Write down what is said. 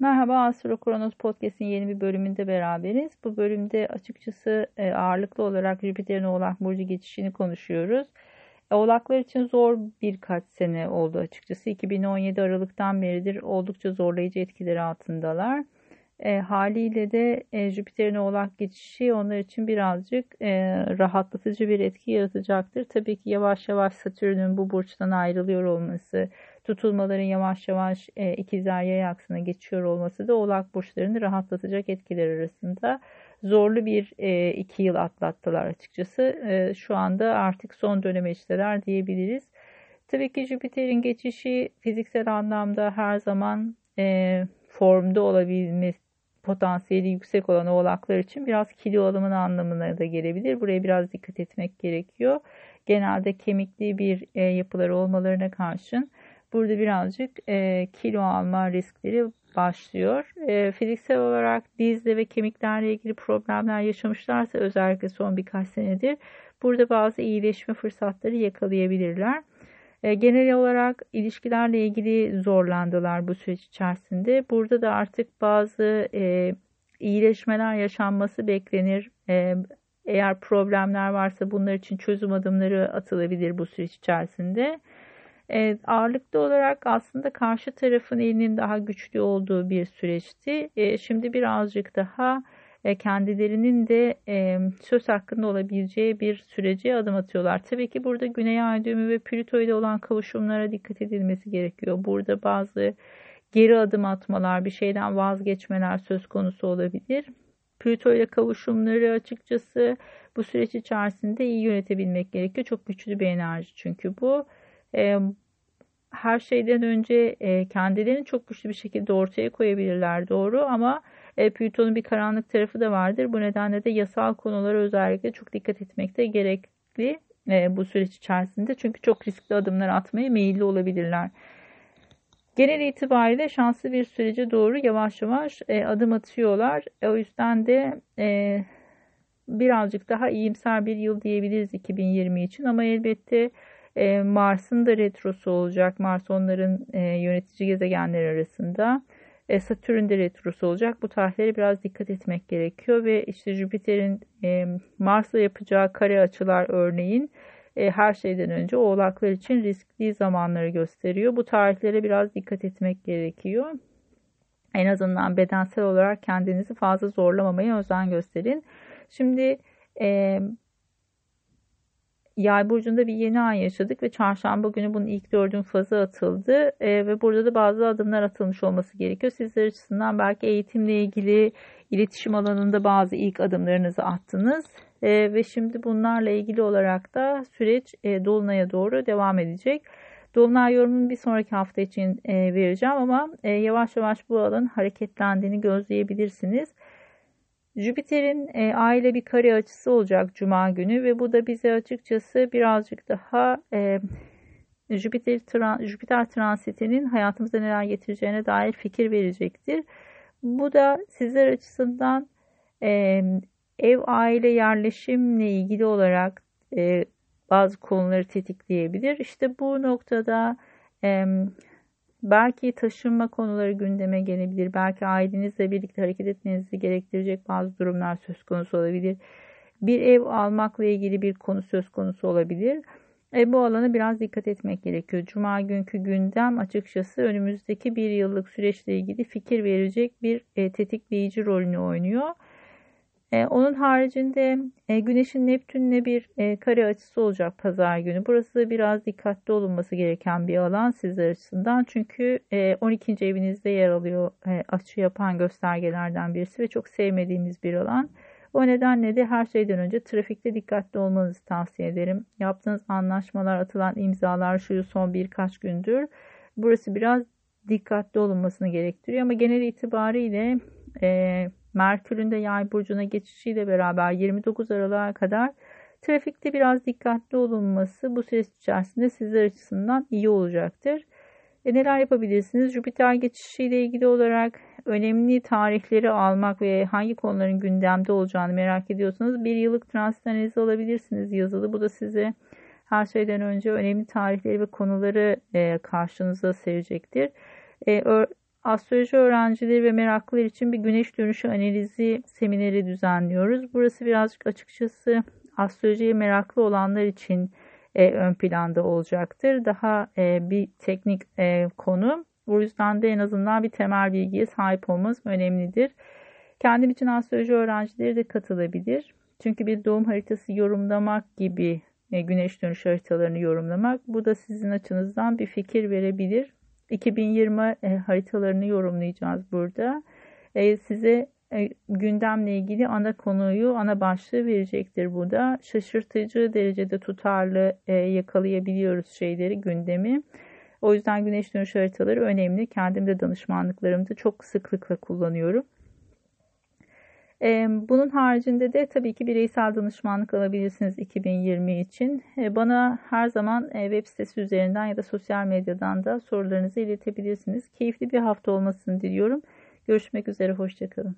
Merhaba Astro Kronos Podcast'in yeni bir bölümünde beraberiz. Bu bölümde açıkçası e, ağırlıklı olarak Jüpiter'in Oğlak Burcu geçişini konuşuyoruz. E, Oğlaklar için zor birkaç sene oldu açıkçası. 2017 Aralık'tan beridir oldukça zorlayıcı etkileri altındalar. E, haliyle de e, Jüpiter'in Oğlak geçişi onlar için birazcık e, rahatlatıcı bir etki yaratacaktır. Tabii ki yavaş yavaş Satürn'ün bu burçtan ayrılıyor olması, tutulmaların yavaş yavaş e, ikizler yay aksına geçiyor olması da oğlak burçlarını rahatlatacak etkiler arasında. Zorlu bir e, iki yıl atlattılar açıkçası. E, şu anda artık son dönemeçteler diyebiliriz. Tabii ki Jüpiter'in geçişi fiziksel anlamda her zaman e, formda olabilme potansiyeli yüksek olan oğlaklar için biraz kilo alımın anlamına da gelebilir. Buraya biraz dikkat etmek gerekiyor. Genelde kemikli bir e, yapıları olmalarına karşın burada birazcık e, kilo alma riskleri başlıyor. E, fiziksel olarak dizle ve kemiklerle ilgili problemler yaşamışlarsa özellikle son birkaç senedir burada bazı iyileşme fırsatları yakalayabilirler. E, genel olarak ilişkilerle ilgili zorlandılar bu süreç içerisinde. Burada da artık bazı e, iyileşmeler yaşanması beklenir. E, eğer problemler varsa bunlar için çözüm adımları atılabilir bu süreç içerisinde. E, ağırlıklı olarak aslında karşı tarafın elinin daha güçlü olduğu bir süreçti. E, şimdi birazcık daha e, kendilerinin de e, söz hakkında olabileceği bir sürece adım atıyorlar. Tabii ki burada Güney Ay düğümü ve Plüto ile olan kavuşumlara dikkat edilmesi gerekiyor. Burada bazı geri adım atmalar, bir şeyden vazgeçmeler söz konusu olabilir. Plüto ile kavuşumları açıkçası bu süreç içerisinde iyi yönetebilmek gerekiyor. Çok güçlü bir enerji çünkü bu e, her şeyden önce e, kendilerini çok güçlü bir şekilde ortaya koyabilirler doğru ama e, Plüton'un bir karanlık tarafı da vardır. Bu nedenle de yasal konulara özellikle çok dikkat etmekte gerekli e, bu süreç içerisinde. Çünkü çok riskli adımlar atmaya meyilli olabilirler. Genel itibariyle şanslı bir sürece doğru yavaş yavaş e, adım atıyorlar. E, o yüzden de e, birazcık daha iyimser bir yıl diyebiliriz 2020 için ama elbette e, Mars'ın da retrosu olacak. Mars onların e, yönetici gezegenler arasında. E, Satürn de retrosu olacak. Bu tarihlere biraz dikkat etmek gerekiyor ve işte Jüpiter'in e, Mars'la yapacağı kare açılar örneğin e, her şeyden önce oğlaklar için riskli zamanları gösteriyor. Bu tarihlere biraz dikkat etmek gerekiyor. En azından bedensel olarak kendinizi fazla zorlamamaya özen gösterin. Şimdi e, Yay burcunda bir yeni ay yaşadık ve çarşamba günü bunun ilk dördün fazı atıldı e, ve burada da bazı adımlar atılmış olması gerekiyor. Sizler açısından belki eğitimle ilgili iletişim alanında bazı ilk adımlarınızı attınız e, ve şimdi bunlarla ilgili olarak da süreç e, dolunaya doğru devam edecek. Dolunay yorumunu bir sonraki hafta için e, vereceğim ama e, yavaş yavaş bu alanın hareketlendiğini gözleyebilirsiniz. Jüpiter'in e, aile bir kare açısı olacak Cuma günü ve bu da bize açıkçası birazcık daha e, Jüpiter, tran, Jüpiter transitinin hayatımıza neler getireceğine dair fikir verecektir. Bu da sizler açısından e, ev aile yerleşimle ilgili olarak e, bazı konuları tetikleyebilir. İşte bu noktada e, Belki taşınma konuları gündeme gelebilir. Belki ailenizle birlikte hareket etmenizi gerektirecek bazı durumlar söz konusu olabilir. Bir ev almakla ilgili bir konu söz konusu olabilir. E, bu alana biraz dikkat etmek gerekiyor. Cuma günkü gündem açıkçası önümüzdeki bir yıllık süreçle ilgili fikir verecek bir e, tetikleyici rolünü oynuyor. E, onun haricinde e, Güneş'in Neptün'le bir e, kare açısı olacak pazar günü. Burası biraz dikkatli olunması gereken bir alan sizler açısından. Çünkü e, 12. evinizde yer alıyor e, açı yapan göstergelerden birisi ve çok sevmediğimiz bir alan. O nedenle de her şeyden önce trafikte dikkatli olmanızı tavsiye ederim. Yaptığınız anlaşmalar, atılan imzalar şu son birkaç gündür. Burası biraz dikkatli olunmasını gerektiriyor ama genel itibariyle e, Merkür'ün de yay burcuna geçişiyle beraber 29 Aralık'a kadar trafikte biraz dikkatli olunması bu süreç içerisinde sizler açısından iyi olacaktır. E neler yapabilirsiniz? Jüpiter geçişiyle ilgili olarak önemli tarihleri almak ve hangi konuların gündemde olacağını merak ediyorsanız bir yıllık transit analizi alabilirsiniz yazılı. Bu da size her şeyden önce önemli tarihleri ve konuları e, karşınıza serecektir. E, astroloji öğrencileri ve meraklılar için bir güneş dönüşü analizi semineri düzenliyoruz. Burası birazcık açıkçası astrolojiye meraklı olanlar için e, ön planda olacaktır. Daha e, bir teknik e, konu. O yüzden de en azından bir temel bilgiye sahip olmamız önemlidir. Kendim için astroloji öğrencileri de katılabilir. Çünkü bir doğum haritası yorumlamak gibi e, güneş dönüş haritalarını yorumlamak bu da sizin açınızdan bir fikir verebilir. 2020 e, haritalarını yorumlayacağız burada. E, size gündemle ilgili ana konuyu, ana başlığı verecektir burada. Şaşırtıcı derecede tutarlı yakalayabiliyoruz şeyleri, gündemi. O yüzden güneş dönüş haritaları önemli. Kendim de danışmanlıklarımda çok sıklıkla kullanıyorum. Bunun haricinde de tabii ki bireysel danışmanlık alabilirsiniz 2020 için. Bana her zaman web sitesi üzerinden ya da sosyal medyadan da sorularınızı iletebilirsiniz. Keyifli bir hafta olmasını diliyorum. Görüşmek üzere, hoşçakalın.